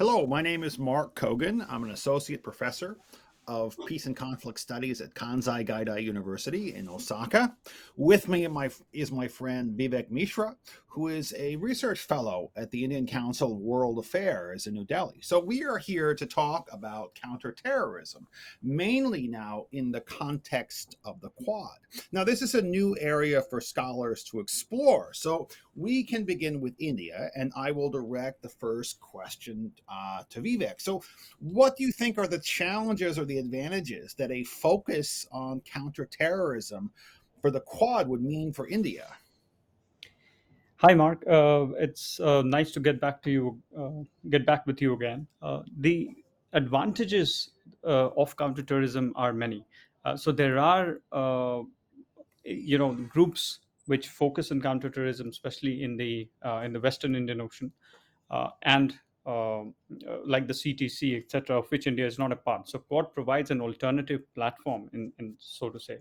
Hello, my name is Mark Cogan. I'm an associate professor of Peace and Conflict Studies at Kansai Gaidai University in Osaka. With me is my friend Vivek Mishra, who is a research fellow at the Indian Council of World Affairs in New Delhi. So we are here to talk about counterterrorism, mainly now in the context of the Quad. Now, this is a new area for scholars to explore. So we can begin with India, and I will direct the first question uh, to Vivek. So, what do you think are the challenges or the advantages that a focus on counterterrorism for the Quad would mean for India? Hi, Mark. Uh, it's uh, nice to get back to you, uh, get back with you again. Uh, the advantages uh, of counterterrorism are many. Uh, so there are, uh, you know, groups which focus on counterterrorism, especially in the uh, in the Western Indian Ocean, uh, and uh, uh, like the CTC, etc., of which India is not a part. So Quad provides an alternative platform, in, in so to say,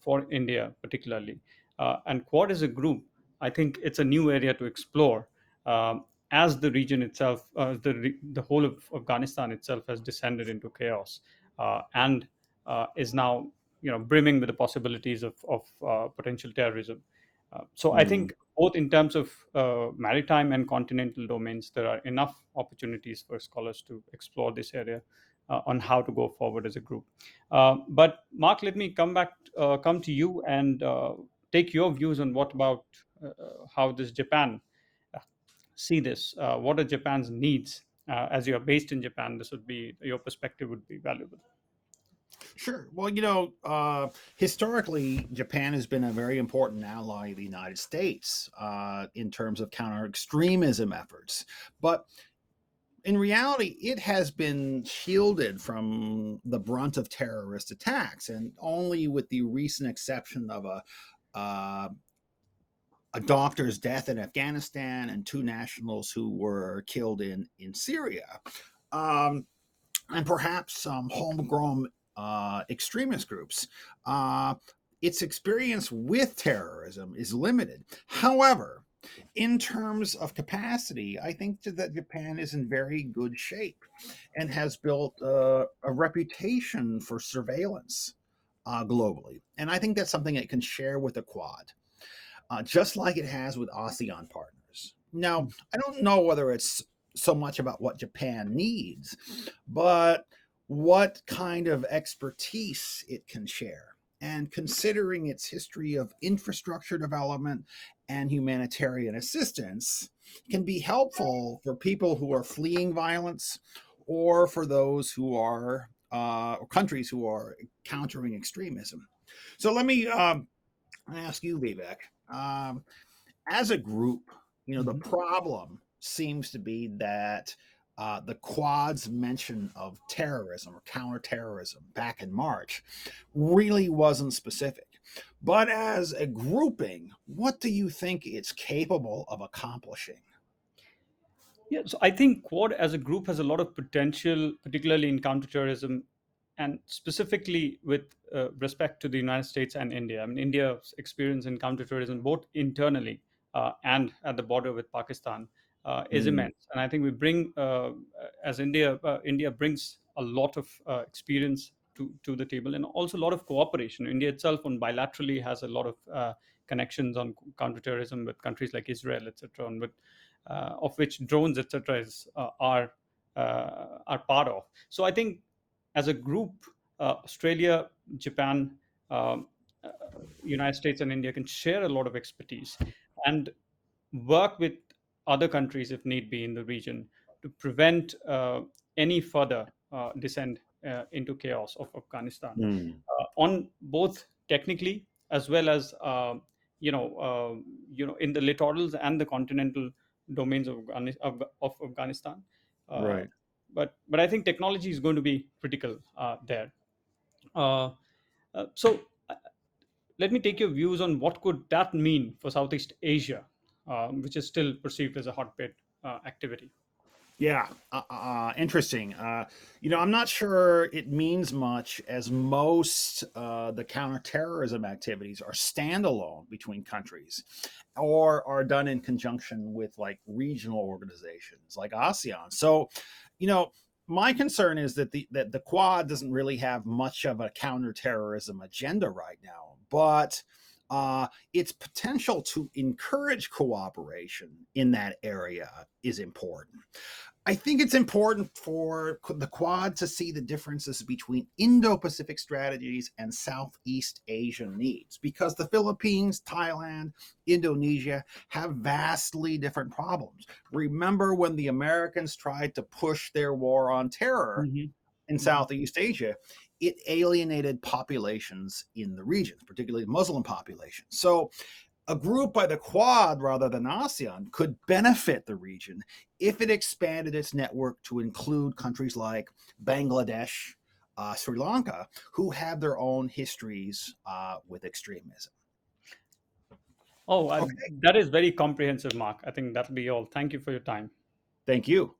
for India particularly. Uh, and Quad is a group. I think it's a new area to explore. Um, as the region itself, uh, the the whole of Afghanistan itself has descended into chaos, uh, and uh, is now you know brimming with the possibilities of of uh, potential terrorism. Uh, so I Hmm. think both in terms of uh, maritime and continental domains, there are enough opportunities for scholars to explore this area uh, on how to go forward as a group. Uh, but Mark, let me come back, uh, come to you and uh, take your views on what about how does Japan uh, see this. Uh, what are Japan's needs? Uh, as you are based in Japan, this would be your perspective would be valuable. Sure. Well, you know, uh, historically, Japan has been a very important ally of the United States uh, in terms of counter extremism efforts. But in reality, it has been shielded from the brunt of terrorist attacks, and only with the recent exception of a uh, a doctor's death in Afghanistan and two nationals who were killed in in Syria, um, and perhaps some homegrown uh, extremist groups. Uh, its experience with terrorism is limited. However, in terms of capacity, I think that Japan is in very good shape and has built uh, a reputation for surveillance uh, globally. And I think that's something it can share with the Quad, uh, just like it has with ASEAN partners. Now, I don't know whether it's so much about what Japan needs, but what kind of expertise it can share. And considering its history of infrastructure development and humanitarian assistance, can be helpful for people who are fleeing violence or for those who are uh, or countries who are countering extremism. So let me um, ask you, Vivek. Um, as a group, you know, the Mhm. problem seems to be that uh, the Quad's mention of terrorism or counterterrorism back in March really wasn't specific. But as a grouping, what do you think it's capable of accomplishing? Yeah, so I think Quad as a group has a lot of potential, particularly in counterterrorism and specifically with uh, respect to the United States and India. I mean, India's experience in counterterrorism, both internally uh, and at the border with Pakistan, uh, is Mm, immense. And I think we bring, uh, as India, uh, India brings a lot of uh, experience to, to the table and also a lot of cooperation. India itself, on bilaterally, has a lot of uh, connections on counterterrorism with countries like Israel, etc., and with uh, of which drones, etc., is uh, are uh, are part of. So I think as a group, uh, Australia, Japan, um, uh, United States, and India can share a lot of expertise and work with other countries if need be in the region to prevent uh, any further uh, descent uh, into chaos of Afghanistan mm, uh, on both technically as well as uh, you know uh, you know in the littorals and the continental domains of, of, of Afghanistan. Uh, right. But but I think technology is going to be critical uh, there. Uh, uh, so let me take your views on what could that mean for Southeast Asia, um, which is still perceived as a hotbed activity. Yeah, uh, uh, interesting. Uh, you know, I'm not sure it means much as most the counterterrorism activities are standalone between countries or are done in conjunction with like regional organizations like ASEAN. So you know, my concern is that the that the Quad doesn't really have much of a counterterrorism agenda right now, but uh, its potential to encourage cooperation in that area is important. I think it's important for the Quad to see the differences between Indo Pacific strategies and Southeast Asian needs because the Philippines, Thailand, Indonesia have vastly different problems. Remember when the Americans tried to push their war on terror Mhm. in Mhm. Southeast Asia? It alienated populations in the region, particularly Muslim populations. So, a group by the Quad rather than ASEAN could benefit the region if it expanded its network to include countries like Bangladesh, uh, Sri Lanka, who have their own histories uh, with extremism. Oh, I, Okay, that is very comprehensive, Mark. I think that'll be all. Thank you for your time. thank you.